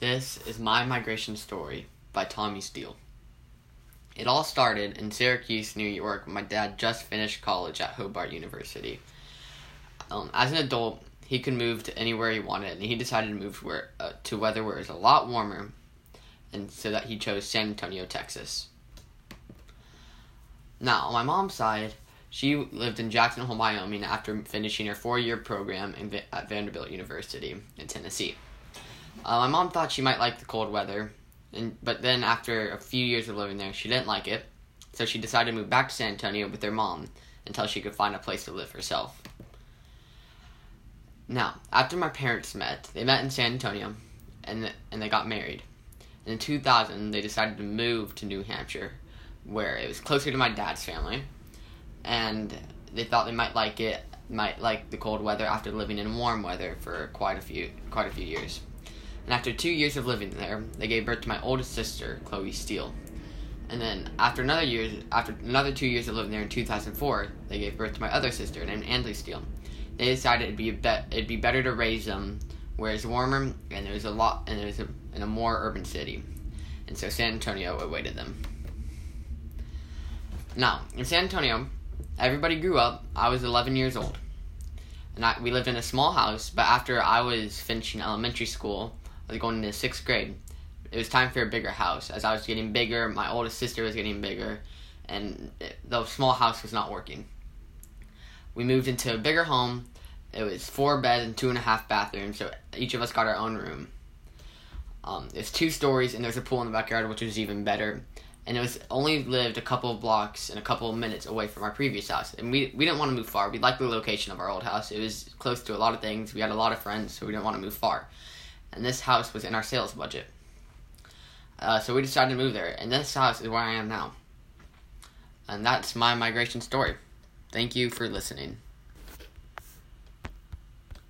This is My Migration Story by Tommy Steele. It all started in Syracuse, New York, my dad just finished college at Hobart University. Um, as an adult, he could move to anywhere he wanted, and he decided to move to, where, uh, to weather where it's a lot warmer, and so that he chose San Antonio, Texas. Now, on my mom's side, she lived in Jackson Hole, Wyoming after finishing her four year program in, at Vanderbilt University in Tennessee. Uh, my mom thought she might like the cold weather, and but then after a few years of living there, she didn't like it, so she decided to move back to San Antonio with their mom until she could find a place to live herself. Now, after my parents met, they met in San Antonio, and and they got married. in 2000, they decided to move to New Hampshire, where it was closer to my dad's family, and they thought they might like it, might like the cold weather after living in warm weather for quite a few quite a few years. And after two years of living there, they gave birth to my oldest sister, Chloe Steele. And then after another year, after another two years of living there in 2004, they gave birth to my other sister named Ansley Steele. They decided it'd be be- it'd be better to raise them where it's warmer and there's a lot and there's a, in a more urban city. And so San Antonio awaited them. Now, in San Antonio, everybody grew up. I was 11 years old. And I, we lived in a small house, but after I was finishing elementary school, I was going into sixth grade. It was time for a bigger house. As I was getting bigger, my oldest sister was getting bigger, and the small house was not working. We moved into a bigger home. It was four beds and two and a half bathrooms, so each of us got our own room. Um, it's two stories, and there's a pool in the backyard, which was even better. And it was only lived a couple of blocks and a couple of minutes away from our previous house. And we, we didn't want to move far. We liked the location of our old house. It was close to a lot of things. We had a lot of friends, so we didn't want to move far and this house was in our sales budget. Uh, so we decided to move there, and this house is where I am now. And that's my migration story. Thank you for listening.